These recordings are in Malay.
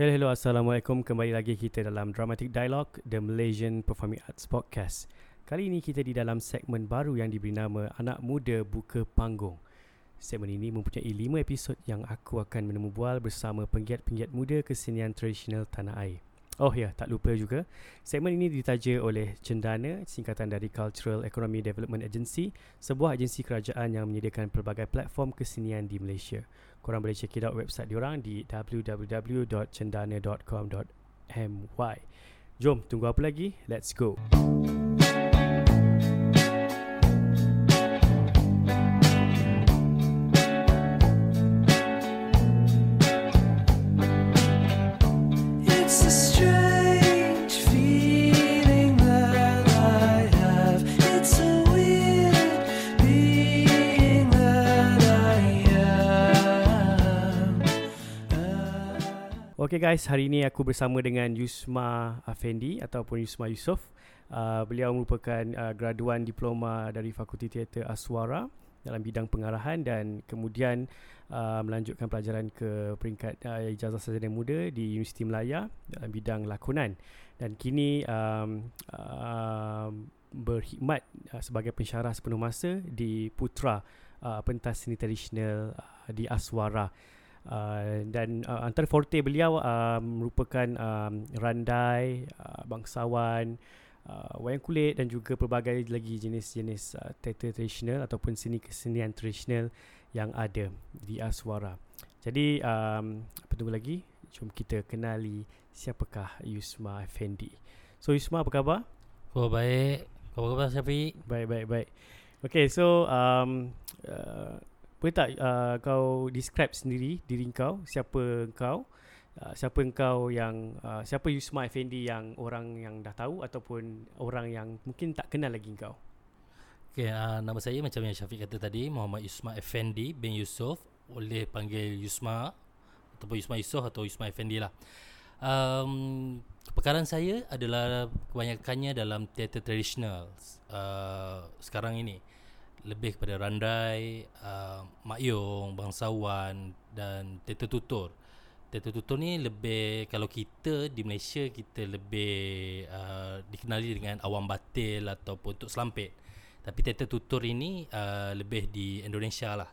Hello, hello, Assalamualaikum. Kembali lagi kita dalam Dramatic Dialogue, The Malaysian Performing Arts Podcast. Kali ini kita di dalam segmen baru yang diberi nama Anak Muda Buka Panggung. Segmen ini mempunyai lima episod yang aku akan menemu bual bersama penggiat-penggiat muda kesenian tradisional tanah air. Oh ya, tak lupa juga, segmen ini ditaja oleh Cendana, singkatan dari Cultural Economy Development Agency, sebuah agensi kerajaan yang menyediakan pelbagai platform kesenian di Malaysia. Korang boleh check it out website diorang di www.cendana.com.my. Jom, tunggu apa lagi? Let's go. Okay guys, hari ini aku bersama dengan Yusma Afendi ataupun Yusma Yusof. Uh, beliau merupakan uh, graduan diploma dari Fakulti Teater Aswara dalam bidang pengarahan dan kemudian uh, melanjutkan pelajaran ke peringkat uh, ijazah sarjana muda di Universiti Melaya dalam bidang lakonan dan kini um, uh, berkhidmat uh, sebagai pensyarah sepenuh masa di Putra uh, pentas seni tradisional uh, di Aswara. Uh, dan uh, antara forte beliau uh, merupakan um, randai, uh, bangsawan, uh, wayang kulit dan juga pelbagai lagi jenis-jenis uh, teater tradisional ataupun seni kesenian tradisional yang ada di Aswara. Jadi um, apa tunggu lagi? Jom kita kenali siapakah Yusma Effendi. So Yusma apa khabar? Oh baik. Apa khabar Syafiq? Baik baik baik. Okay so um, uh, boleh tak uh, kau describe sendiri diri kau siapa kau uh, siapa kau yang uh, siapa Yusma Effendi yang orang yang dah tahu ataupun orang yang mungkin tak kenal lagi kau? Okay, uh, nama saya macam yang Syafiq kata tadi Muhammad Yusma Effendi bin Yusof Boleh panggil Yusma Ataupun Yusma Yusof atau Yusma Effendi lah. Um, Kepekaran saya adalah kebanyakannya dalam teater tradisional uh, Sekarang ini Lebih kepada randai, uh, makyong, bangsawan dan teater tutur. Teater tutur ni lebih Kalau kita di Malaysia Kita lebih uh, dikenali dengan awam batil Ataupun tuk selampit. Tapi teater tutur ini uh, lebih di Indonesia lah.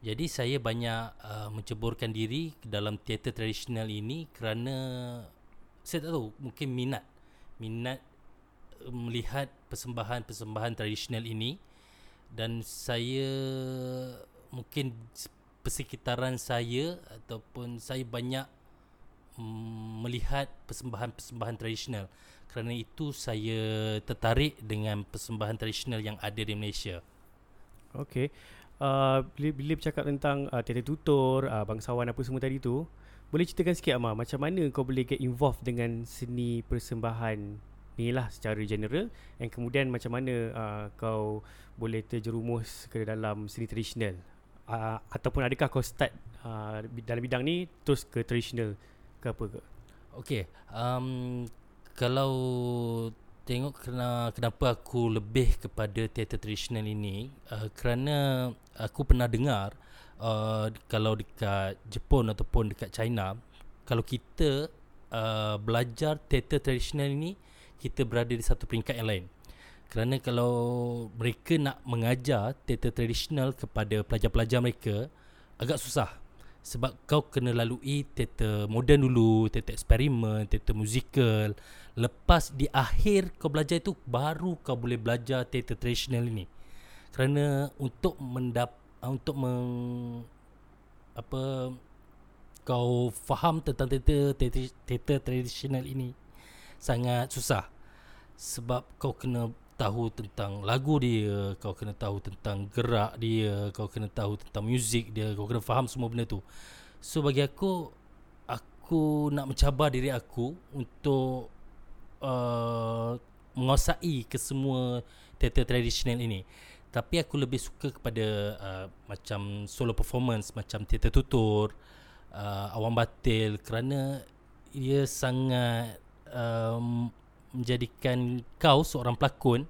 Jadi saya banyak uh, menceburkan diri ke dalam teater tradisional ini kerana saya tak tahu mungkin minat minat uh, melihat persembahan-persembahan tradisional ini dan saya mungkin persekitaran saya ataupun saya banyak mm, melihat persembahan-persembahan tradisional kerana itu saya tertarik dengan persembahan tradisional yang ada di Malaysia. Okay uh, bila, bila bercakap tentang uh, teater tutur uh, bangsawan apa semua tadi tu boleh ceritakan sikit Amar macam mana kau boleh get involved dengan seni persembahan ni lah secara general. Dan kemudian macam mana uh, kau boleh terjerumus ke dalam seni tradisional? Uh, ataupun adakah kau start uh, dalam bidang ni terus ke tradisional ke apa ke? Okey, um, kalau tengok kena, kenapa aku lebih kepada teater tradisional ini uh, kerana aku pernah dengar uh, kalau dekat Jepun ataupun dekat China kalau kita uh, belajar teater tradisional ini kita berada di satu peringkat yang lain kerana kalau mereka nak mengajar teater tradisional kepada pelajar-pelajar mereka agak susah sebab kau kena lalui teater moden dulu, teater eksperimen, teater musikal. Lepas di akhir kau belajar itu baru kau boleh belajar teater tradisional ini. Kerana untuk mendap untuk meng apa kau faham tentang teater teater, teater tradisional ini sangat susah. Sebab kau kena tahu tentang lagu dia, kau kena tahu tentang gerak dia, kau kena tahu tentang muzik dia, kau kena faham semua benda tu. So bagi aku aku nak mencabar diri aku untuk uh, menguasai ke semua teater tradisional ini. Tapi aku lebih suka kepada uh, macam solo performance, macam teater tutur, uh, awam batil kerana ia sangat um, menjadikan kau seorang pelakon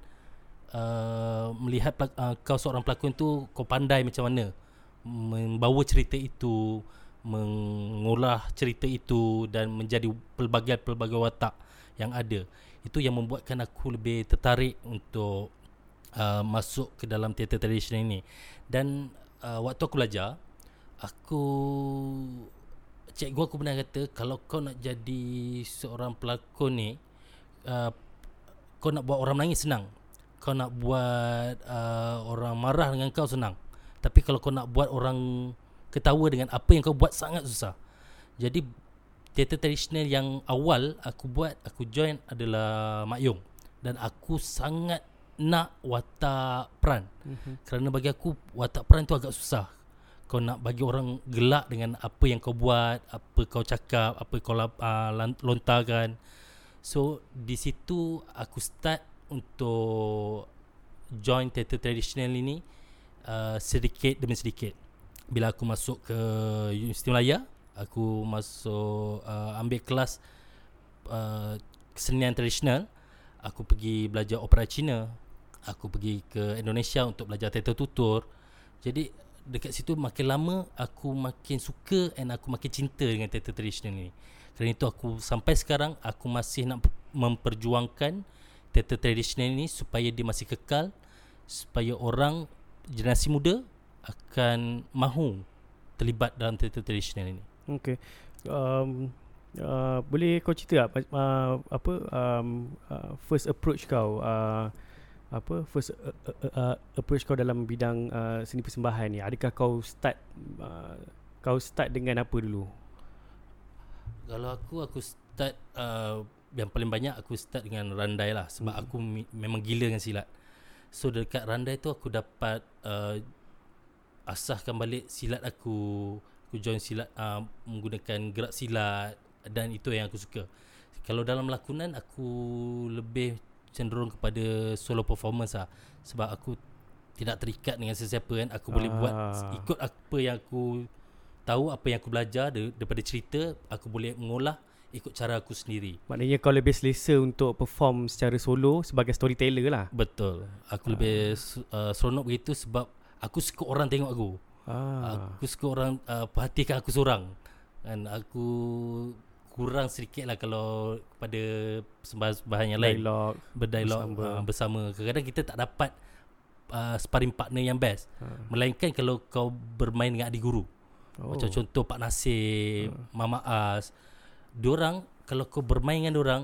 uh, melihat uh, kau seorang pelakon tu kau pandai macam mana membawa cerita itu mengolah cerita itu dan menjadi pelbagai-pelbagai watak yang ada. Itu yang membuatkan aku lebih tertarik untuk uh, masuk ke dalam teater tradisional ini. Dan uh, waktu aku belajar, aku cikgu aku pernah kata kalau kau nak jadi seorang pelakon ni uh, kau nak buat orang menangis senang. Kau nak buat uh, orang marah dengan kau senang. Tapi kalau kau nak buat orang ketawa dengan apa yang kau buat sangat susah. Jadi teater tradisional yang awal aku buat, aku join adalah Mak Yong dan aku sangat nak watak peran. Mhm. Kerana bagi aku watak peran tu agak susah. Kau nak bagi orang gelak dengan apa yang kau buat, apa kau cakap, apa kau uh, lontarkan. So di situ aku start untuk join teater tradisional ini uh, sedikit demi sedikit. Bila aku masuk ke Universiti Melaya, aku masuk uh, ambil kelas uh, kesenian tradisional. Aku pergi belajar opera Cina. Aku pergi ke Indonesia untuk belajar teater tutur. Jadi dekat situ makin lama aku makin suka and aku makin cinta dengan teater tradisional ni. Kerana itu aku sampai sekarang aku masih nak memperjuangkan teater tradisional ini supaya dia masih kekal supaya orang generasi muda akan mahu terlibat dalam teater tradisional ini. Okay. Um, uh, boleh kau cerita tak uh, apa um, uh, first approach kau uh, apa first uh, uh, uh, approach kau dalam bidang uh, seni persembahan ni adakah kau start uh, kau start dengan apa dulu Kalau aku aku start uh, yang paling banyak aku start dengan randai lah sebab Mhm. aku mi- memang gila dengan silat. So dekat randai tu aku dapat uh, asahkan balik silat aku. Aku join silat uh, menggunakan gerak silat dan itu yang aku suka. Kalau dalam lakonan aku lebih cenderung kepada solo performance lah. Sebab aku tidak terikat dengan sesiapa kan. Aku boleh buat Ah. ikut apa yang aku tahu apa yang aku belajar da- daripada cerita aku boleh mengolah ikut cara aku sendiri. Maknanya kau lebih selesa untuk perform secara solo sebagai storyteller lah. Betul. Aku lebih su- uh, seronok begitu sebab aku suka orang tengok aku. Ah. Aku suka orang uh, perhatikan aku seorang. Dan aku kurang sedikit lah kalau kepada sembahan-sembahan yang lain dialog berdialog bersama. Uh, bersama kadang-kadang kita tak dapat uh, sparring partner yang best Ah. melainkan kalau kau bermain dengan adik guru Oh. Macam contoh Pak Nasir, hmm. Mama As. Diorang kalau kau bermain dengan diorang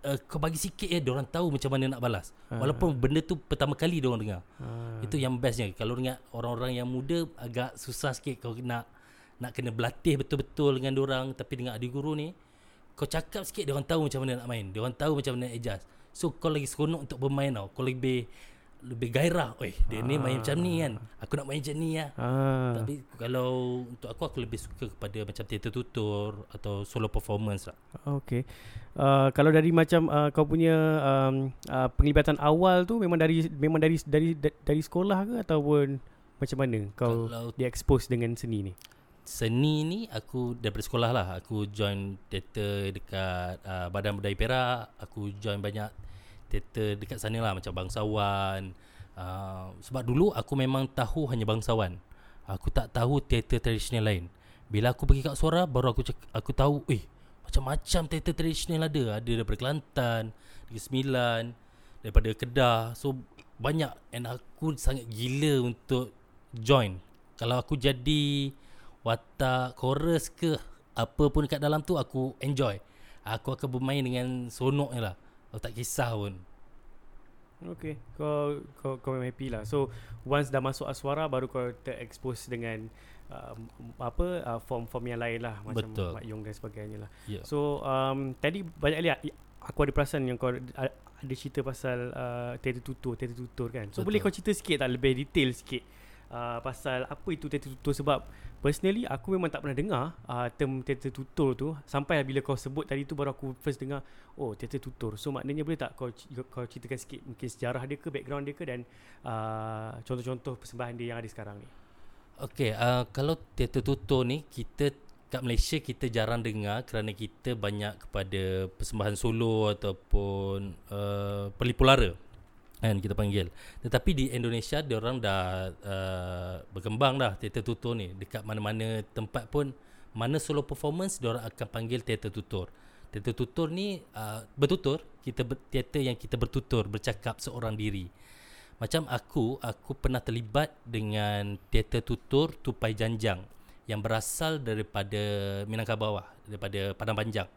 uh, kau bagi sikit ya diorang tahu macam mana nak balas. Ah. Walaupun benda tu pertama kali diorang dengar. ah. Itu yang bestnya. Kalau dengan orang-orang yang muda agak susah sikit kau nak nak kena berlatih betul-betul dengan diorang tapi dengan adik guru ni kau cakap sikit diorang tahu macam mana nak main. Diorang tahu macam mana nak adjust. So kau lagi seronok untuk bermain tau. Kau lebih lebih gairah. Oi, dia ni main macam ni kan. Aku nak main macam ni lah. ah. Tapi kalau untuk aku aku lebih suka kepada macam teater tutur atau solo performance lah. Okay. Uh, kalau dari macam uh, kau punya um, uh, penglibatan awal tu memang dari memang dari dari dari, dari sekolah ke ataupun macam mana kau Kalau diekspos dengan seni ni? Seni ni aku daripada sekolah lah. Aku join teater dekat uh, Badan Budaya Perak. Aku join banyak teater dekat sana lah macam bangsawan. Uh, sebab dulu aku memang tahu hanya bangsawan. Aku tak tahu teater tradisional lain. Bila aku pergi kat Suara baru aku cek, aku tahu eh macam-macam teater tradisional ada. Ada daripada Kelantan, Negeri Sembilan, daripada Kedah. So banyak and aku sangat gila untuk join. Kalau aku jadi watak chorus ke apa pun dekat dalam tu aku enjoy. Aku akan bermain dengan seronok je lah. Aku tak kisah pun. Okay. Kau kau kau memang happy lah. So once dah masuk Aswara baru kau terekspos dengan uh, apa uh, form-form yang lain lah macam Betul. Mak Yong dan sebagainya lah. Ya. So um, tadi banyak lihat aku ada perasan yang kau ada, ada cerita pasal uh, teater tutur, teater tutur kan. So Betul. boleh kau cerita sikit tak lebih detail sikit uh, pasal apa itu teater tutur sebab personally aku memang tak pernah dengar uh, term teater tutur tu sampai bila kau sebut tadi tu baru aku first dengar oh teater tutur. So maknanya boleh tak kau kau ceritakan sikit mungkin sejarah dia ke background dia ke dan uh, contoh-contoh persembahan dia yang ada sekarang ni. Okay, uh, kalau teater tutur ni kita kat Malaysia kita jarang dengar kerana kita banyak kepada persembahan solo ataupun uh, pelipulara kan kita panggil. Tetapi di Indonesia dia orang dah uh, berkembang dah teater tutur ni dekat mana-mana tempat pun Mana solo performance dia orang akan panggil teater tutur. Teater tutur ni uh, bertutur, kita ber, teater yang kita bertutur, bercakap seorang diri. Macam aku, aku pernah terlibat dengan teater tutur Tupai Janjang yang berasal daripada Minangkabau bawah, daripada Padang Panjang.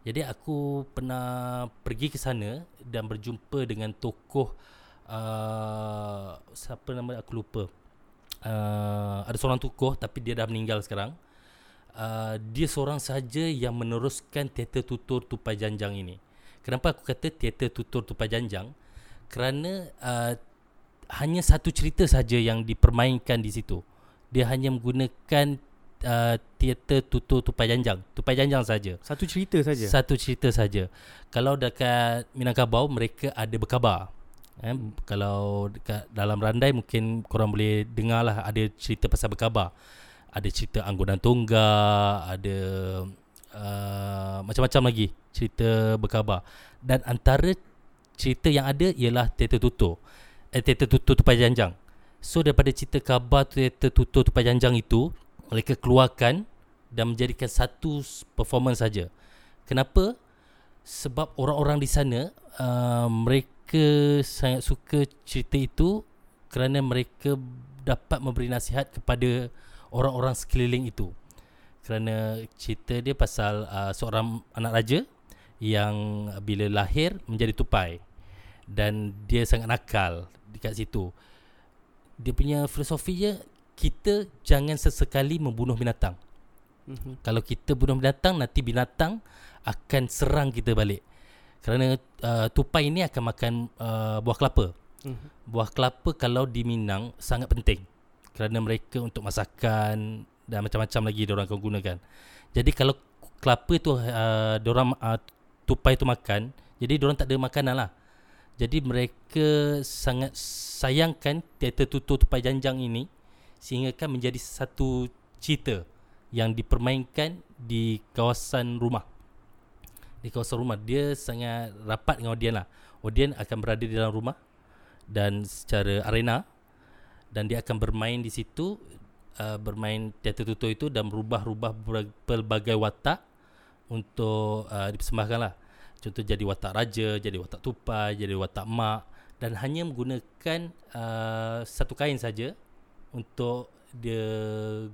Jadi aku pernah pergi ke sana dan berjumpa dengan tokoh uh, siapa nama aku lupa. Uh, ada seorang tokoh tapi dia dah meninggal sekarang. Uh, dia seorang saja yang meneruskan teater tutur Tupai Janjang ini. Kenapa aku kata teater tutur Tupai Janjang? Kerana uh, hanya satu cerita saja yang dipermainkan di situ. Dia hanya menggunakan uh, teater tutur Tupai Janjang. Tupai Janjang saja. Satu cerita saja. Satu cerita saja. Kalau dekat Minangkabau mereka ada berkabar. Eh, kalau dekat dalam Randai mungkin korang boleh dengar lah ada cerita pasal berkabar. Ada cerita Anggunan Tonggak, ada uh, macam-macam lagi cerita berkabar. Dan antara cerita yang ada ialah teater tutur. Eh, teater tutur Tupai Janjang. So daripada cerita khabar teater tutur Tupai Janjang itu, mereka keluarkan dan menjadikan satu performance saja. Kenapa? Sebab orang-orang di sana uh, mereka sangat suka cerita itu kerana mereka dapat memberi nasihat kepada orang-orang sekeliling itu. Kerana cerita dia pasal uh, seorang anak raja yang bila lahir menjadi tupai dan dia sangat nakal dekat situ. Dia punya filosofinya kita jangan sesekali membunuh binatang. Mhm. Kalau kita bunuh binatang nanti binatang akan serang kita balik. Kerana uh, tupai ini akan makan uh, buah kelapa. Mhm. Buah kelapa kalau di Minang sangat penting. Kerana mereka untuk masakan dan macam-macam lagi orang akan gunakan. Jadi kalau kelapa tu uh, diorang uh, tupai tu makan, jadi orang tak ada makanan lah. Jadi mereka sangat sayangkan teater tutur tupai janjang ini sehingga kan menjadi satu cerita yang dipermainkan di kawasan rumah. Di kawasan rumah dia sangat rapat dengan audien lah. Audien akan berada di dalam rumah dan secara arena dan dia akan bermain di situ uh, bermain teater tutur itu dan berubah-ubah ber- pelbagai watak untuk uh, dipersembahkan lah. Contoh jadi watak raja, jadi watak tupai, jadi watak mak dan hanya menggunakan uh, satu kain saja untuk dia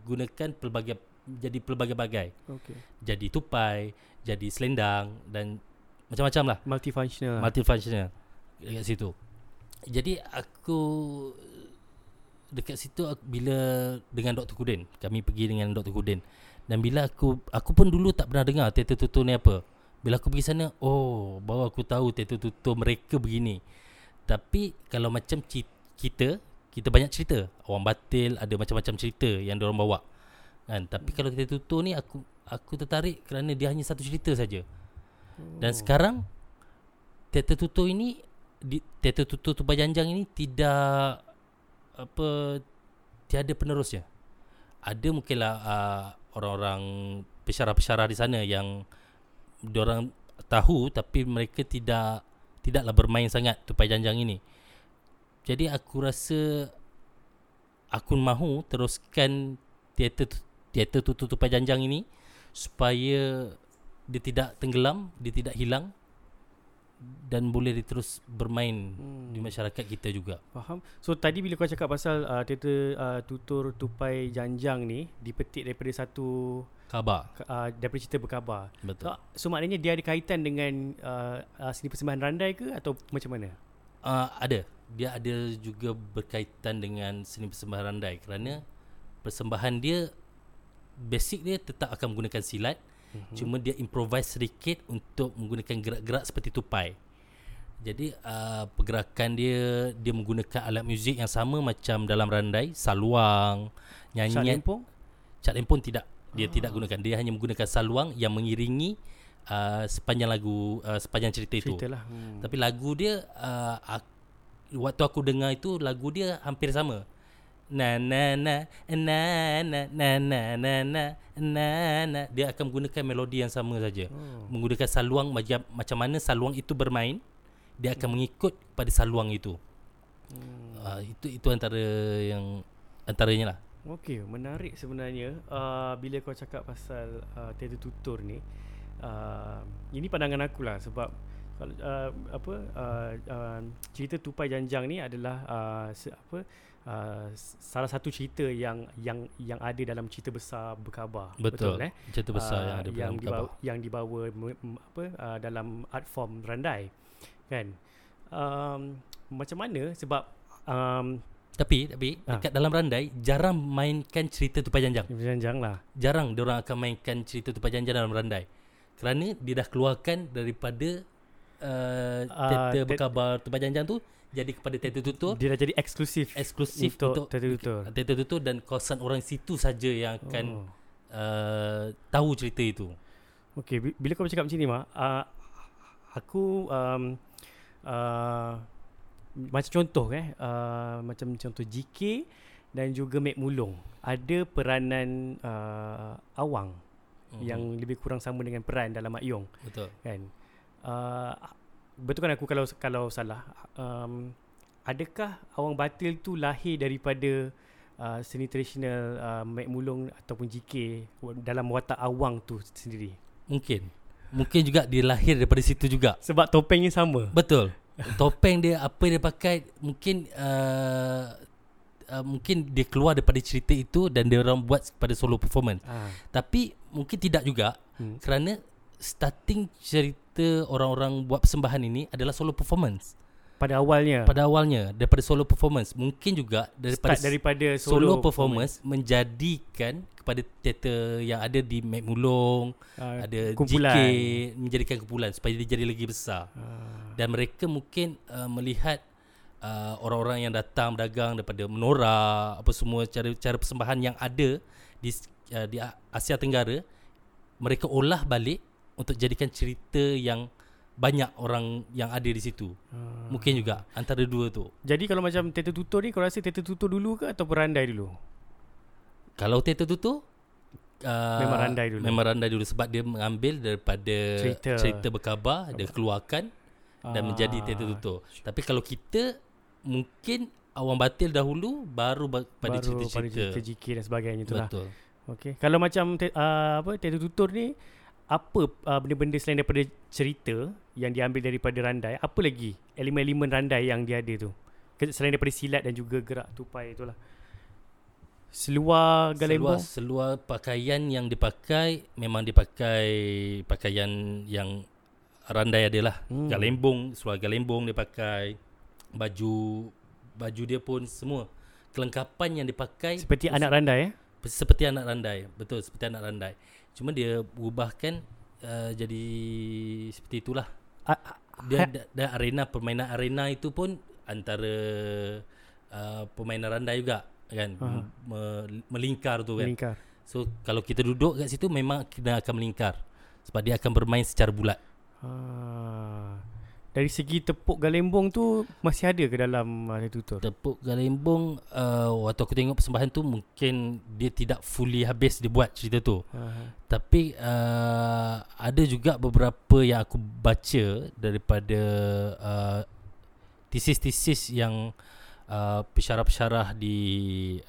gunakan pelbagai jadi pelbagai-bagai. Okey. Jadi tupai, jadi selendang dan macam-macam lah Multifunctional. multifunctional dekat situ. Jadi aku dekat situ aku, bila dengan Dr. Kudin, kami pergi dengan Dr. Kudin. Dan bila aku aku pun dulu tak pernah dengar teater tutur ni apa. Bila aku pergi sana, oh, baru aku tahu teater tutur mereka begini. Tapi kalau macam kita, kita banyak cerita. Orang batil ada macam-macam cerita yang diorang bawa. Kan? Tapi kalau teater tutur ni aku aku tertarik kerana dia hanya satu cerita saja. Dan sekarang teater tutur ini di teater tutur Tupai Janjang ini tidak apa tiada penerusnya. Ada mungkinlah uh, orang-orang pesyarah-pesyarah di sana yang diorang tahu tapi mereka tidak tidaklah bermain sangat Tupai Janjang ini. Jadi aku rasa aku mahu teruskan teater teater tutur Tupai Janjang ini supaya dia tidak tenggelam, dia tidak hilang dan boleh terus bermain Hmm. di masyarakat kita juga. Faham. So tadi bila kau cakap pasal uh, teater uh, tutur tupai janjang ni dipetik daripada satu Khabar. uh, daripada cerita berkabar. Betul. So, so maknanya dia ada kaitan dengan uh, uh, seni persembahan randai ke atau macam mana? Uh, ada. Dia ada juga berkaitan dengan seni persembahan randai kerana persembahan dia basic dia tetap akan menggunakan silat mm-hmm. cuma dia improvise sedikit untuk menggunakan gerak-gerak seperti tupai. Jadi uh, pergerakan dia dia menggunakan alat muzik yang sama macam dalam randai, saluang, nyanyian Lempong? Cat Lempon tidak. Dia tidak gunakan. Dia hanya menggunakan saluang yang mengiringi uh, sepanjang lagu uh, sepanjang cerita, itu. Cerita lah. Hmm. Tapi lagu dia uh, ak- waktu aku dengar itu lagu dia hampir sama. Na na na na na na na na na na na dia akan menggunakan melodi yang sama saja. Oh. Menggunakan saluang macam macam mana saluang itu bermain, dia akan mengikut pada saluang itu. Hmm. Uh, itu itu antara yang antaranya lah. Okey, menarik sebenarnya uh, bila kau cakap pasal uh, teater tutur ni. Uh, ini pandangan aku lah sebab kalau uh, apa uh, uh, cerita Tupai Janjang ni adalah uh, se, apa uh, salah satu cerita yang yang yang ada dalam cerita besar berkhabar. Betul. eh? Cerita besar Ah, yang ada yang dalam dibawa, yang dibawa me- m- apa uh, dalam art form randai kan um, macam mana sebab um, Tapi tapi Ah. dekat dalam randai jarang mainkan cerita Tupai Janjang. janjang lah Jarang orang akan mainkan cerita Tupai Janjang dalam randai. Kerana dia dah keluarkan daripada uh, Ah, teater berkhabar Tupai Janjang tu jadi kepada teater tutur dia dah jadi eksklusif eksklusif untuk untuk, teater tutur. teater tutur dan kawasan orang situ saja yang akan oh. uh, tahu cerita itu. Okey, bi- bila kau bercakap macam ni, Mak, uh, aku um, uh, macam contoh eh, uh, macam contoh GK dan juga Mek Mulung ada peranan uh, awang Mhm. yang lebih kurang sama dengan peran dalam Mak Yong betul. kan. Uh, betul kan aku kalau kalau salah. Um, adakah awang batil tu lahir daripada uh, seni tradisional uh, Mek Mulung ataupun GK dalam watak awang tu sendiri? Mungkin. Mungkin juga dia lahir daripada situ juga. Sebab topengnya sama. Betul. Topeng dia apa dia pakai mungkin uh, uh, mungkin dia keluar daripada cerita itu dan dia orang buat pada solo performance. Ah. Tapi mungkin tidak juga Hmm. kerana starting cerita orang-orang buat persembahan ini adalah solo performance. Pada awalnya Pada awalnya daripada solo performance mungkin juga daripada start daripada solo, solo, performance, menjadikan kepada teater yang ada di Mek Mulong, uh, ada kumpulan. GK menjadikan kumpulan supaya dia jadi lagi besar. Ah. Dan mereka mungkin uh, melihat uh, orang-orang yang datang berdagang daripada menora apa semua cara cara persembahan yang ada di uh, di Asia Tenggara mereka olah balik untuk jadikan cerita yang banyak orang yang ada di situ. Ah. Mungkin juga antara dua tu. Jadi kalau macam teater tutur ni kau rasa teater tutur dulu ke atau randai dulu? Kalau teater tu tu uh, Memang randai dulu. Memang randai dulu sebab dia mengambil daripada Cerita. cerita berkhabar, dia keluarkan dan menjadi teater Ah, tutur. Tapi kalau kita mungkin awam batil dahulu baru ba- pada Baru pada cerita-cerita. cerita GK dan sebagainya tu lah. Betul. Okey. Kalau macam te, uh, apa teater tutur ni apa uh, benda-benda selain daripada cerita yang diambil daripada randai, apa lagi elemen-elemen randai yang dia ada tu? Selain daripada silat dan juga gerak tupai itulah. Seluar galembong. Seluar, seluar pakaian yang dipakai memang dipakai pakaian yang randai adalah. Hmm. Galembong, seluar galembong dia pakai. Baju baju dia pun semua kelengkapan yang dipakai Seperti anak randai eh? seperti anak randai. Betul, seperti anak randai. Cuma dia ubahkan uh, jadi seperti itulah. Dia ha- dan, dan arena permainan arena itu pun antara uh, permainan randai juga kan me, melingkar tu kan. melingkar. So kalau kita duduk kat situ memang kita akan melingkar sebab dia akan bermain secara bulat. Ha. Dari segi tepuk galembong tu masih ada ke dalam uh, teater tutur? Tepuk galembong uh, waktu aku tengok persembahan tu mungkin dia tidak fully habis dibuat cerita tu. Ha. Tapi uh, ada juga beberapa yang aku baca daripada uh, tesis-tesis yang uh, pensyarah-pensyarah di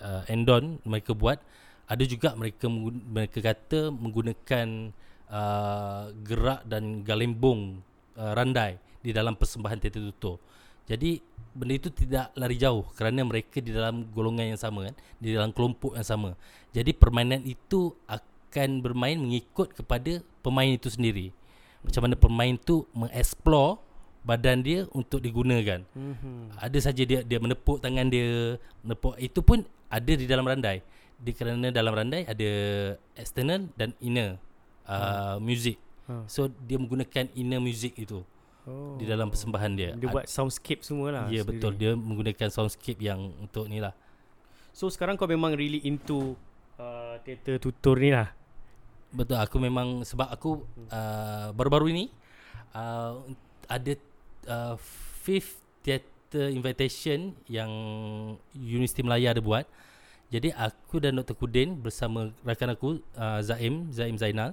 uh, Endon mereka buat ada juga mereka mereka kata menggunakan uh, gerak dan galembong uh, randai di dalam persembahan tutur. Jadi benda itu tidak lari jauh kerana mereka di dalam golongan yang sama kan, di dalam kelompok yang sama. Jadi permainan itu akan bermain mengikut kepada pemain itu sendiri. Macam mana pemain tu mengeksplor badan dia untuk digunakan. Mhm. Ada saja dia dia menepuk tangan dia, menepuk itu pun ada di dalam randai. Di kerana dalam randai ada external dan inner uh, music. Ha. So dia menggunakan inner music itu Oh. di dalam persembahan dia. Dia buat soundscape semua lah Ya sendiri. betul dia menggunakan soundscape yang untuk ni lah. So sekarang kau memang really into uh, teater tutur ni lah Betul aku memang sebab aku uh, baru-baru ini uh, ada uh, fifth theatre invitation yang Universiti Melaya ada buat. Jadi aku dan Dr. Kudin bersama rakan aku uh, Zaim Zaim Zainal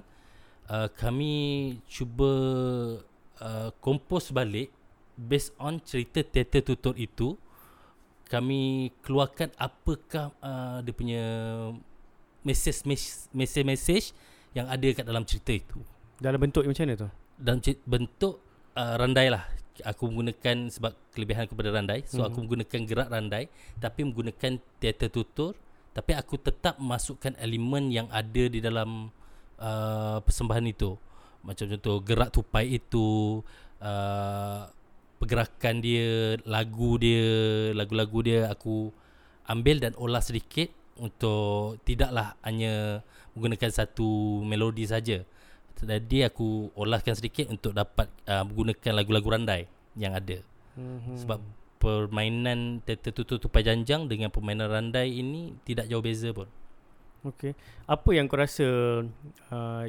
uh, kami cuba uh, kompos balik based on cerita teater tutur itu kami keluarkan apakah uh, dia punya message message message yang ada kat dalam cerita itu. Dalam bentuk macam mana tu? Dalam bentuk uh, randai lah. Aku menggunakan sebab kelebihan kepada randai. So Mhm. aku menggunakan gerak randai tapi menggunakan teater tutur tapi aku tetap masukkan elemen yang ada di dalam uh, persembahan itu. Macam contoh gerak tupai itu uh, pergerakan dia, lagu dia, lagu-lagu dia aku ambil dan olah sedikit untuk tidaklah hanya menggunakan satu melodi saja. Jadi aku olahkan sedikit untuk dapat uh, menggunakan lagu-lagu randai yang ada. Hmm. Sebab permainan teater tutur tupai janjang dengan permainan randai ini tidak jauh beza pun. Okey. Apa yang kau rasa uh,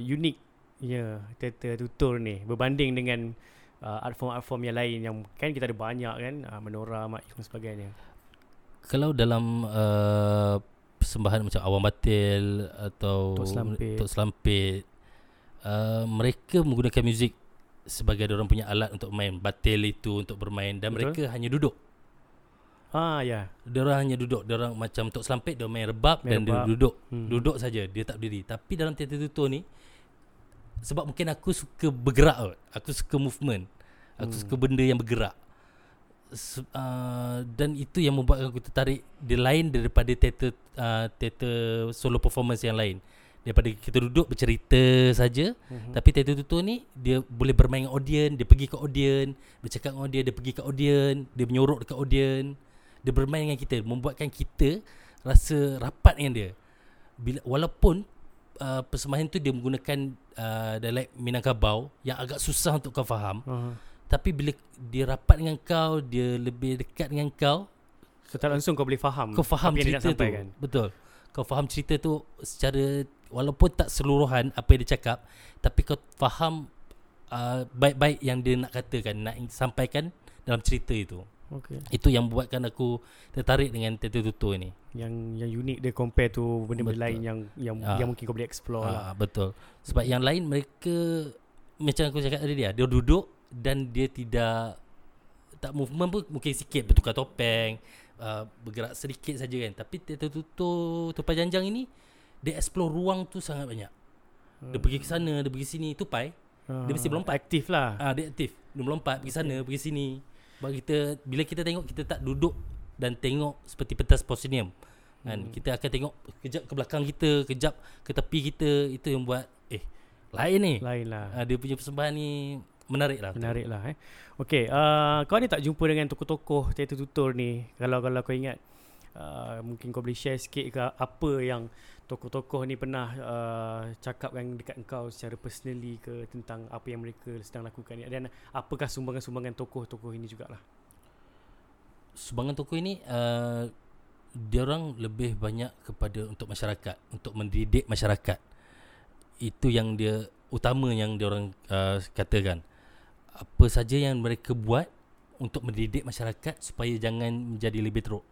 uniknya teater tutur ni berbanding dengan uh, art form art form yang lain yang kan kita ada banyak kan uh, menora mak dan sebagainya. Kalau dalam uh, persembahan macam Awam Batil atau Tok Selampit. Tok Selampit uh, mereka menggunakan muzik sebagai orang punya alat untuk main batil itu untuk bermain dan Betul. mereka hanya duduk Ah ya. Diorang hanya duduk Diorang macam Tok Selampit Dia main rebab Main Dan rebab. dia duduk Hmm. Duduk saja Dia tak berdiri Tapi dalam teater tutur ni Sebab mungkin aku suka bergerak kot. Aku suka movement Aku Hmm. suka benda yang bergerak Se- uh, Dan itu yang membuatkan aku tertarik Dia lain daripada teater uh, Teater solo performance yang lain Daripada kita duduk bercerita saja Mhm. tapi teater tutur ni Dia boleh bermain dengan audien Dia pergi ke audien Bercakap dengan audien Dia pergi ke audien Dia menyorok dekat audien Dia bermain dengan kita Membuatkan kita Rasa rapat dengan dia Bila, Walaupun uh, Persembahan tu dia menggunakan uh, Dialek Minangkabau Yang agak susah untuk kau faham Uh-huh. Tapi bila dia rapat dengan kau Dia lebih dekat dengan kau tak langsung kau boleh faham Kau faham apa yang dia nak cerita tu sampaikan. Betul Kau faham cerita tu Secara Walaupun tak seluruhan Apa yang dia cakap Tapi kau faham uh, Baik-baik yang dia nak katakan Nak sampaikan Dalam cerita itu Okey. Itu yang buatkan aku Tertarik dengan teater tutur ni Yang yang unik dia compare tu benda-benda Betul. lain yang yang Ah. yang mungkin kau boleh explore lah. Ah, Betul Sebab yang lain mereka Macam aku cakap tadi dia Dia duduk Dan dia tidak Tak movement pun Mungkin sikit Bertukar topeng uh, Bergerak sedikit saja kan Tapi teater tutur Tupai janjang ini Dia explore ruang tu sangat banyak Dia pergi ke sana Dia pergi sini Tupai dia mesti melompat. Aktif lah. ah, Dia aktif Dia melompat Pergi sana Pergi sini Sebab kita Bila kita tengok Kita tak duduk Dan tengok Seperti pentas proscenium kan? Hmm. Kita akan tengok Kejap ke belakang kita Kejap ke tepi kita Itu yang buat Eh Lain ni Lain lah. ah, Dia punya persembahan ni Menarik lah Menarik lah eh. Okey, uh, kau ada tak jumpa dengan tokoh-tokoh teater tutur ni? Kalau kalau kau ingat uh, mungkin kau boleh share sikit ke apa yang tokoh-tokoh ni pernah uh, cakapkan dekat engkau secara personally ke tentang apa yang mereka sedang lakukan dan apakah sumbangan-sumbangan tokoh-tokoh ini jugalah. Sumbangan tokoh ini uh, Dia orang lebih banyak kepada Untuk masyarakat Untuk mendidik masyarakat. Itu yang dia Utama yang dia orang uh, katakan. Apa saja yang mereka buat Untuk mendidik masyarakat Supaya jangan menjadi lebih teruk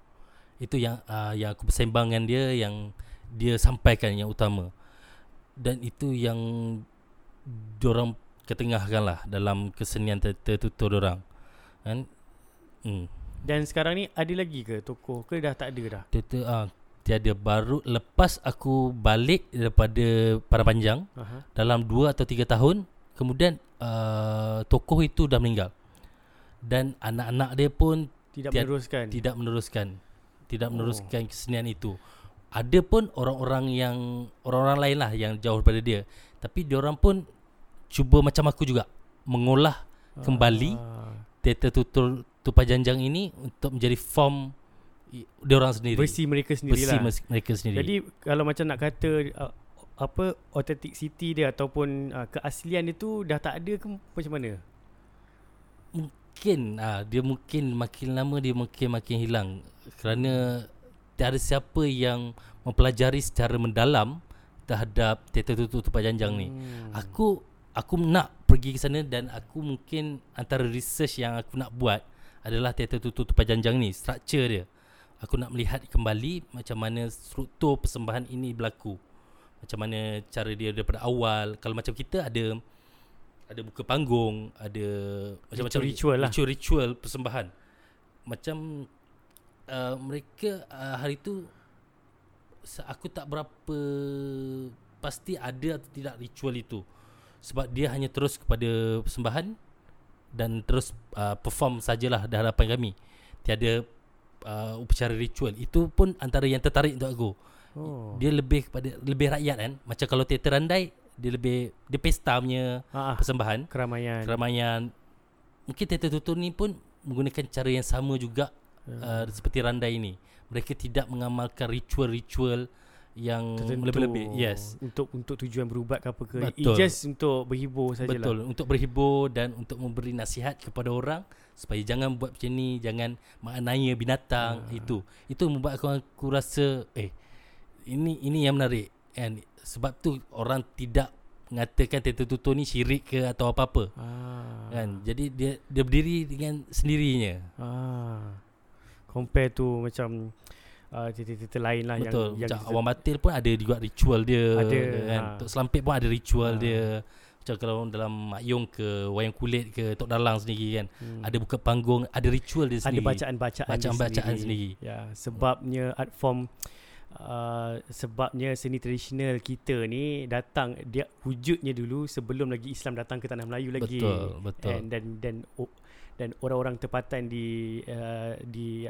Itu yang uh, yang aku persembahkan dia Yang dia sampaikan yang utama Dan itu yang Diorang ketengahkan lah Dalam kesenian teater tutur diorang Kan Hmm. Dan sekarang ni ada lagi ke tokoh ke dah tak ada dah? Teater ah tiada baru lepas aku balik daripada Padang Panjang Aha. dalam 2 atau 3 tahun kemudian uh, tokoh itu dah meninggal dan anak-anak dia pun Tidak Tiad- meneruskan. tidak meneruskan tidak Oh. meneruskan kesenian itu ada pun orang-orang yang orang-orang lain lah yang jauh daripada dia tapi diorang pun cuba macam aku juga mengolah kembali Ah, teater tutur tupai janjang ini untuk menjadi form i- diorang sendiri versi mereka sendiri versi lah. mereka sendiri. Jadi kalau macam nak kata uh, apa authenticity dia ataupun uh, keaslian dia tu dah tak ada ke macam mana? Mungkin ah dia mungkin makin lama dia mungkin makin hilang kerana tiada siapa yang mempelajari secara mendalam terhadap teater tutur tupai janjang ni. Hmm. Aku aku nak pergi ke sana dan aku mungkin antara research yang aku nak buat adalah teater tutur tupai janjang ni, structure dia. Aku nak melihat kembali macam mana struktur persembahan ini berlaku. Macam mana cara dia daripada awal. Kalau macam kita ada ada buka panggung, ada macam-macam Ritual-ritual lah. Ritual-ritual persembahan. Macam uh, mereka uh, hari tu aku tak berapa pasti ada atau tidak ritual itu sebab dia hanya terus kepada persembahan dan terus uh, perform sajalah di hadapan kami tiada uh, upacara ritual itu pun antara yang tertarik untuk aku Oh. dia lebih kepada lebih rakyat kan macam kalau teater randai dia lebih dia pesta punya Ah, ah, persembahan keramaian. keramaian mungkin teater tutur ni pun menggunakan cara yang sama juga uh, seperti randai ini mereka tidak mengamalkan ritual-ritual yang Tertentu. lebih-lebih yes Untuk untuk tujuan berubat ke apa ke. Betul. It just untuk berhibur sajalah. betul untuk berhibur dan untuk memberi nasihat kepada orang supaya jangan buat macam ni jangan menganiaya binatang Ah. itu itu membuat aku, aku rasa eh ini ini yang menarik kan sebab tu orang tidak mengatakan teater tutur ni syirik ke atau apa-apa Ah. kan jadi dia dia berdiri dengan sendirinya Ah. Compare tu macam uh, titik-titik lain lah betul yang yang macam awam batil pun ada juga ritual dia Ada, kan ha. Tok Selampit pun ada ritual Ha. dia macam kalau dalam Mak Yong ke wayang kulit ke Tok Dalang sendiri kan hmm. ada buka panggung ada ritual dia ada sendiri bacaan-bacaan dia Bacaan-bacaan sendiri. Ya, sebabnya art form uh, sebabnya seni tradisional kita ni datang dia wujudnya dulu sebelum lagi Islam datang ke tanah Melayu lagi. betul betul And dan dan oh, dan orang-orang tempatan di uh, di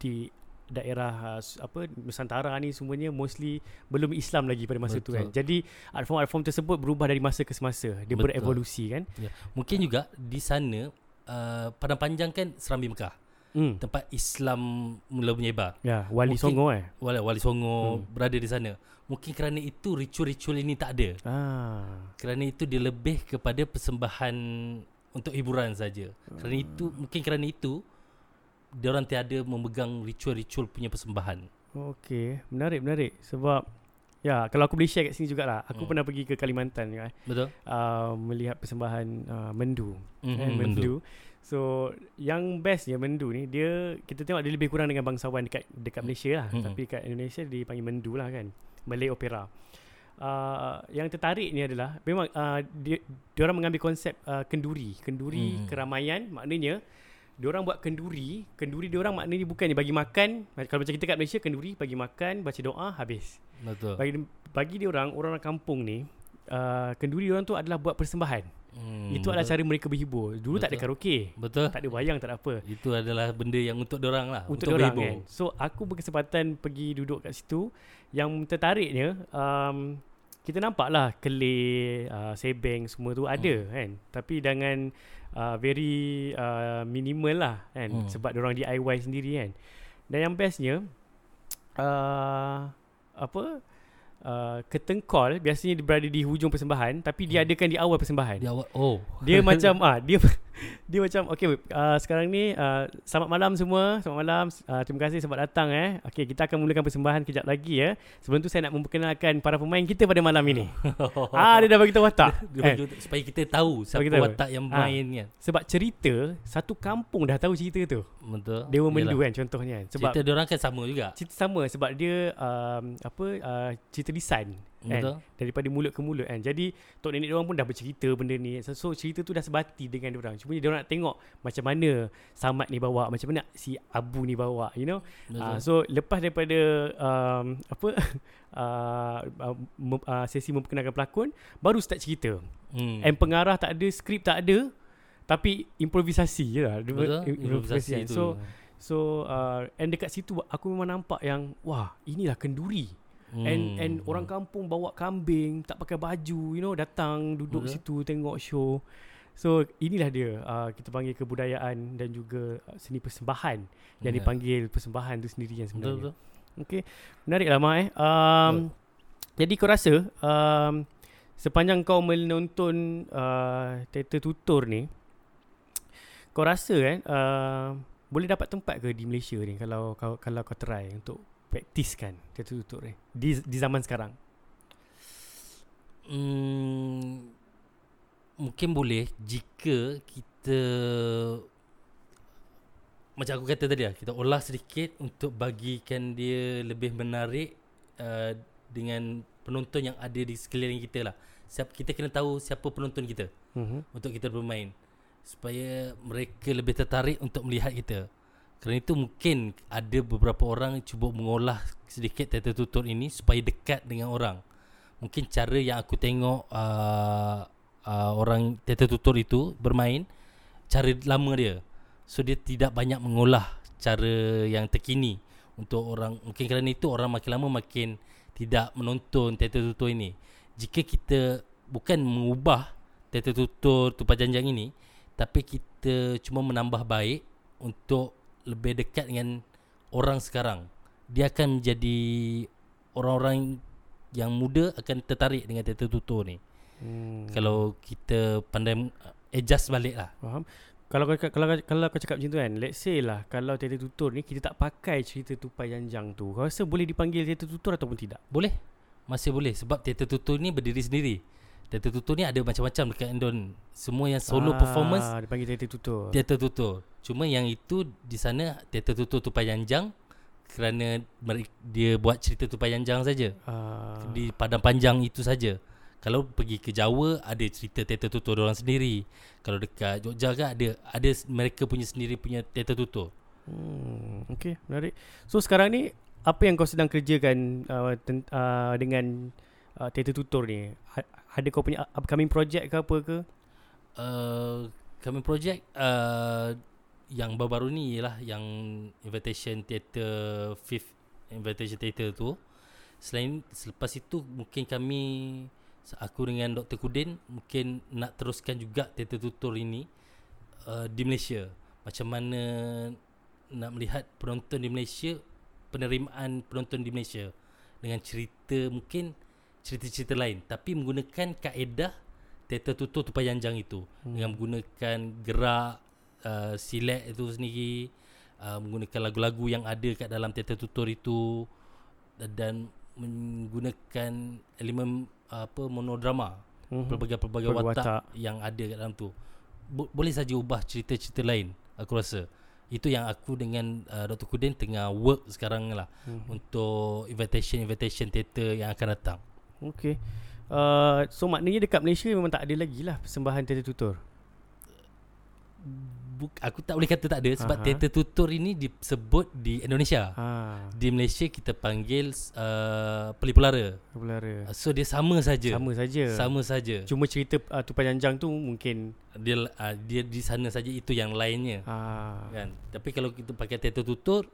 di daerah uh, apa Nusantara ni semuanya mostly belum Islam lagi pada masa tu Betul. kan. Jadi art form art form tersebut berubah dari masa ke semasa. Dia Betul. berevolusi kan. mungkin juga di sana uh, Padang Panjang kan Serambi Mekah Hmm. tempat Islam mula menyebar Ya, Wali Mungkin- Songo eh. Wali, Wali Songo Hmm. berada di sana mungkin kerana itu ritual-ritual ini tak ada Ah. kerana itu dia lebih kepada persembahan untuk hiburan saja. Kerana itu mungkin kerana itu dia orang tiada memegang ritual-ritual punya persembahan. Okey, menarik menarik sebab ya kalau aku boleh share kat sini jugalah. Aku Hmm. pernah pergi ke Kalimantan ya, Betul? uh, melihat persembahan uh, mendu. Mm-hmm, eh, mendu. So yang bestnya mendu ni dia kita tengok dia lebih kurang dengan bangsawan dekat dekat Malaysia lah. Mm-mm. Tapi kat Indonesia dipanggil mendu lah kan. Malay opera. Uh, yang tertarik ni adalah memang uh, dia dia orang mengambil konsep uh, kenduri, kenduri Hmm. keramaian maknanya dia orang buat kenduri, kenduri dia orang maknanya bukan dia bagi makan, kalau macam kita kat Malaysia kenduri bagi makan, baca doa habis. Betul. Bagi bagi dia orang orang kampung ni uh, kenduri dia orang tu adalah buat persembahan. Hmm, Itu adalah betul. cara mereka berhibur. Dulu tak ada Betul. karaoke. Betul. Tak ada wayang, tak ada apa. Itu adalah benda yang untuk orang lah. Untuk, untuk orang berhibur. kan. So aku berkesempatan pergi duduk kat situ. Yang tertariknya um, kita nampak lah kelih, uh, sebeng semua tu ada Hmm. kan. Tapi dengan uh, very uh, minimal lah kan. Hmm. Sebab orang DIY sendiri kan. Dan yang bestnya uh, apa Uh, ketengkol biasanya berada di hujung persembahan tapi dia Hmm. adakan di awal persembahan. Dia awak oh. Dia macam ah dia dia macam okey uh, sekarang ni uh, selamat malam semua. Selamat malam. Uh, terima kasih sebab datang eh. Okey kita akan mulakan persembahan kejap lagi ya. Sebelum tu saya nak memperkenalkan para pemain kita pada malam ini. ah dia dah bagi tahu watak. Dia eh, bagi untuk- supaya kita tahu siapa kita tahu. watak yang Ah. main kan. sebab cerita satu kampung dah tahu cerita tu. Betul. Dewa Yalah. Mendu kan contohnya. Sebab Cerita dia orang kan sama juga. cerita sama sebab dia um, apa uh, cerita lisan kan Betul. daripada mulut ke mulut kan. Jadi tok nenek dia orang pun dah bercerita benda ni. So, so cerita tu dah sebati dengan dia orang. Cuma dia orang nak tengok macam mana Samad ni bawa, macam mana si Abu ni bawa, you know. Betul. Uh, so lepas daripada um, apa uh, uh, mem- uh, sesi memperkenalkan pelakon, baru start cerita. hmm. And pengarah tak ada, skrip tak ada, tapi improvisasi je lah. Betul. im- Improvisasi kan. tu. So so uh, and dekat situ aku memang nampak yang wah, inilah kenduri. Hmm. And and orang kampung bawa kambing, tak pakai baju, you know, datang duduk Betul. situ tengok show. So inilah dia uh, kita panggil kebudayaan dan juga uh, seni persembahan yang Ya. dipanggil persembahan tu sendiri yang Betul sebenarnya. betul. Okey. Menarik lah Mak eh. Um, jadi kau rasa um, sepanjang kau menonton uh, teater tutur ni kau rasa kan uh, boleh dapat tempat ke di Malaysia ni kalau kau kalau kau try untuk praktiskan teater tutur ni di di zaman sekarang. Hmm, mungkin boleh jika kita macam aku kata tadi lah kita olah sedikit untuk bagikan dia lebih menarik uh, dengan penonton yang ada di sekeliling kita lah. Siap kita kena tahu siapa penonton kita Mhm. untuk kita bermain supaya mereka lebih tertarik untuk melihat kita. Kerana itu mungkin ada beberapa orang cuba mengolah sedikit teater tutur ini supaya dekat dengan orang. Mungkin cara yang aku tengok uh, uh, orang teater tutur itu bermain cara lama dia. So dia tidak banyak mengolah cara yang terkini untuk orang mungkin kerana itu orang makin lama makin tidak menonton teater tutur ini. Jika kita bukan mengubah teater tutur tupai janjang ini tapi kita cuma menambah baik untuk lebih dekat dengan orang sekarang. Dia akan menjadi orang-orang yang muda akan tertarik dengan teater tutur ni. Hmm. Kalau kita pandai adjust balik lah. Faham? Kalau kau kalau kalau kau cakap macam tu kan, let's say lah kalau teater tutur ni kita tak pakai cerita tupai janjang tu, kau rasa boleh dipanggil teater tutur ataupun tidak? Boleh? Masih boleh sebab teater tutur ni berdiri sendiri. Teater tutur ni ada macam-macam dekat Indon. Semua yang solo ah, performance dipanggil teater tutur. teater tutur. Cuma yang itu di sana teater tutur tupai janjang kerana dia buat cerita tupai janjang saja. Ah, Di padang panjang itu saja. Kalau pergi ke Jawa ada cerita teater tutur orang sendiri. Kalau dekat Jogja kan ada ada mereka punya sendiri punya teater tutur. Hmm, okay, menarik. So sekarang ni apa yang kau sedang kerjakan uh, ten, uh, dengan uh, teater tutur ni? Ada kau punya upcoming project ke apa ke? Uh, kami projek uh, yang baru-baru ni ialah yang invitation theatre fifth invitation theatre tu. Selain selepas itu mungkin kami aku dengan Dr Kudin mungkin nak teruskan juga teater tutur ini uh, di Malaysia. Macam mana nak melihat penonton di Malaysia, penerimaan penonton di Malaysia dengan cerita mungkin cerita-cerita lain tapi menggunakan kaedah teater tutur tupai janjang itu hmm. dengan menggunakan gerak uh, silat itu sendiri uh, menggunakan lagu-lagu yang ada kat dalam teater tutur itu dan menggunakan elemen uh, apa monodrama Mhm. pelbagai-pelbagai Pelbagai watak, watak. yang ada kat dalam tu Bo- boleh saja ubah cerita-cerita lain aku rasa itu yang aku dengan uh, Dr. Kudin tengah work sekarang lah Mhm. untuk invitation invitation theater yang akan datang Okay. Uh, so maknanya dekat Malaysia memang tak ada lagi lah persembahan teater tutur. Buk, aku tak boleh kata tak ada sebab Aha. teater tutur ini disebut di Indonesia. Ha, Di Malaysia kita panggil uh, pelipulara. belara. Uh, so dia sama saja. Sama saja. Sama saja. Cuma cerita uh, tupai janjang tu mungkin Dia uh, dia di sana saja itu yang lainnya. ah Kan. Tapi kalau kita pakai teater tutur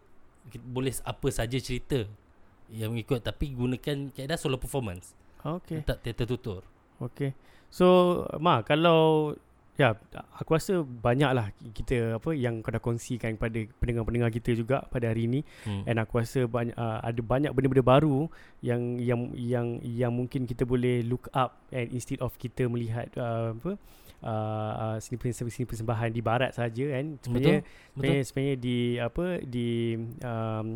kita boleh apa saja cerita yang mengikut tapi gunakan kaedah solo performance. okay. Tak teater tutur. Okay. So, Ma, kalau ya, aku rasa banyaklah kita apa yang kau dah kongsikan kepada pendengar-pendengar kita juga pada hari ini Hmm. and aku rasa banyak uh, ada banyak benda-benda baru yang yang yang yang mungkin kita boleh look up and instead of kita melihat uh, apa uh, uh, seni persembahan di barat saja kan sebenarnya Betul. sebenarnya, sebenarnya di apa di um,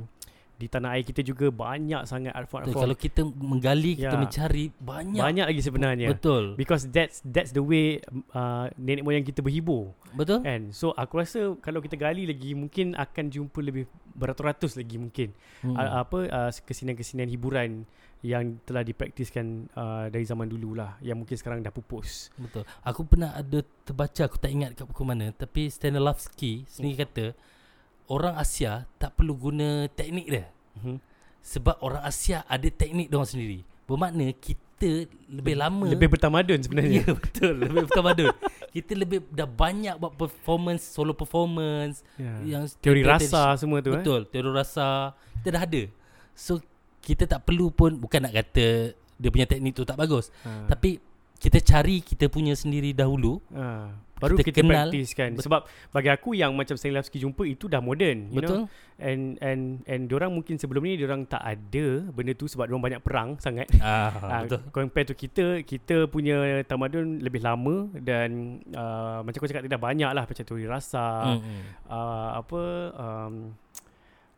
di tanah air kita juga banyak sangat art form. Kalau kita menggali, kita Ya. mencari banyak. banyak lagi sebenarnya Betul. because that's that's the way uh, nenek moyang kita berhibur Betul? kan so aku rasa kalau kita gali lagi mungkin akan jumpa lebih beratus-ratus lagi mungkin Hmm. hmm. apa uh, kesenian-kesenian hiburan yang telah dipraktiskan uh, dari zaman dulu lah yang mungkin sekarang dah pupus Betul. Aku pernah ada terbaca, aku tak ingat kat buku mana, tapi Stanislavski sendiri kata orang Asia tak perlu guna teknik dia. mm-hmm. Sebab orang Asia ada teknik dia orang sendiri. Bermakna kita lebih lama lebih bertamadun sebenarnya Ya betul Lebih bertamadun Kita lebih Dah banyak buat performance Solo performance ya. Yang teori rasa semua tu eh Betul Teori rasa Kita dah ada So Kita tak perlu pun Bukan nak kata Dia punya teknik tu tak bagus ha. Tapi Kita cari Kita punya sendiri dahulu ha. baru kita kita, kenal. praktiskan Bet- sebab bagi aku yang macam Stanislavski jumpa itu dah moden you Betul know and and and diorang mungkin sebelum ni diorang tak ada benda tu sebab diorang banyak perang sangat ah, Ah, Betul compare to kita kita punya tamadun lebih lama dan uh, macam kau cakap tadi dah banyak lah macam teori rasa hmm, hmm. uh, apa um,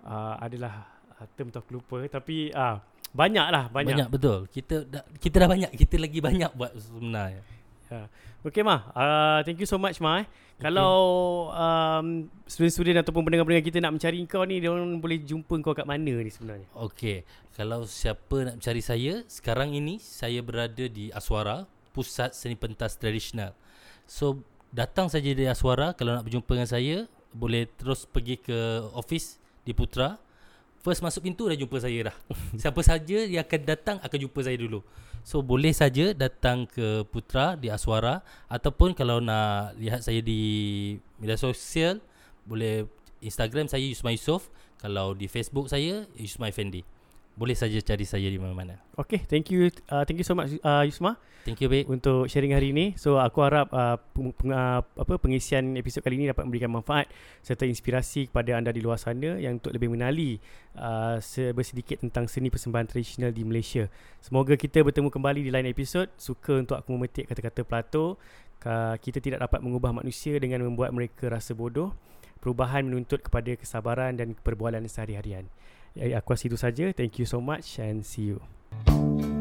uh, adalah uh, term tu aku lupa tapi uh, banyak lah banyak, banyak. betul Kita dah, kita dah banyak Kita lagi banyak buat sebenarnya Okay Ma uh, Thank you so much Ma eh. Kalau um, Student-student ataupun pendengar-pendengar kita Nak mencari kau ni Dia orang boleh jumpa kau kat mana ni sebenarnya Okey, kalau siapa nak cari saya, sekarang ini saya berada di Aswara, Pusat Seni Pentas Tradisional. So, datang saja di Aswara kalau nak berjumpa dengan saya, boleh terus pergi ke office di Putra. First masuk pintu dah jumpa saya dah. Siapa saja yang akan datang akan jumpa saya dulu. So boleh saja datang ke Putra di Aswara ataupun kalau nak lihat saya di media sosial boleh Instagram saya Yusma Yusof, kalau di Facebook saya Yusma Effendi. Boleh saja cari saya di mana-mana. Okay, thank you uh, thank you so much uh, Yusma Thank you babe. untuk sharing hari ini. So aku harap uh, peng, peng, uh, apa pengisian episod kali ini dapat memberikan manfaat serta inspirasi kepada anda di luar sana yang untuk lebih mengenali uh, sedikit tentang seni persembahan tradisional di Malaysia. Semoga kita bertemu kembali di lain episod. Suka untuk aku memetik kata-kata Plato. Uh, kita tidak dapat mengubah manusia dengan membuat mereka rasa bodoh. Perubahan menuntut kepada kesabaran dan perbualan sehari-harian. Ya, ya, aku rasa itu saja. Thank you so much and see you.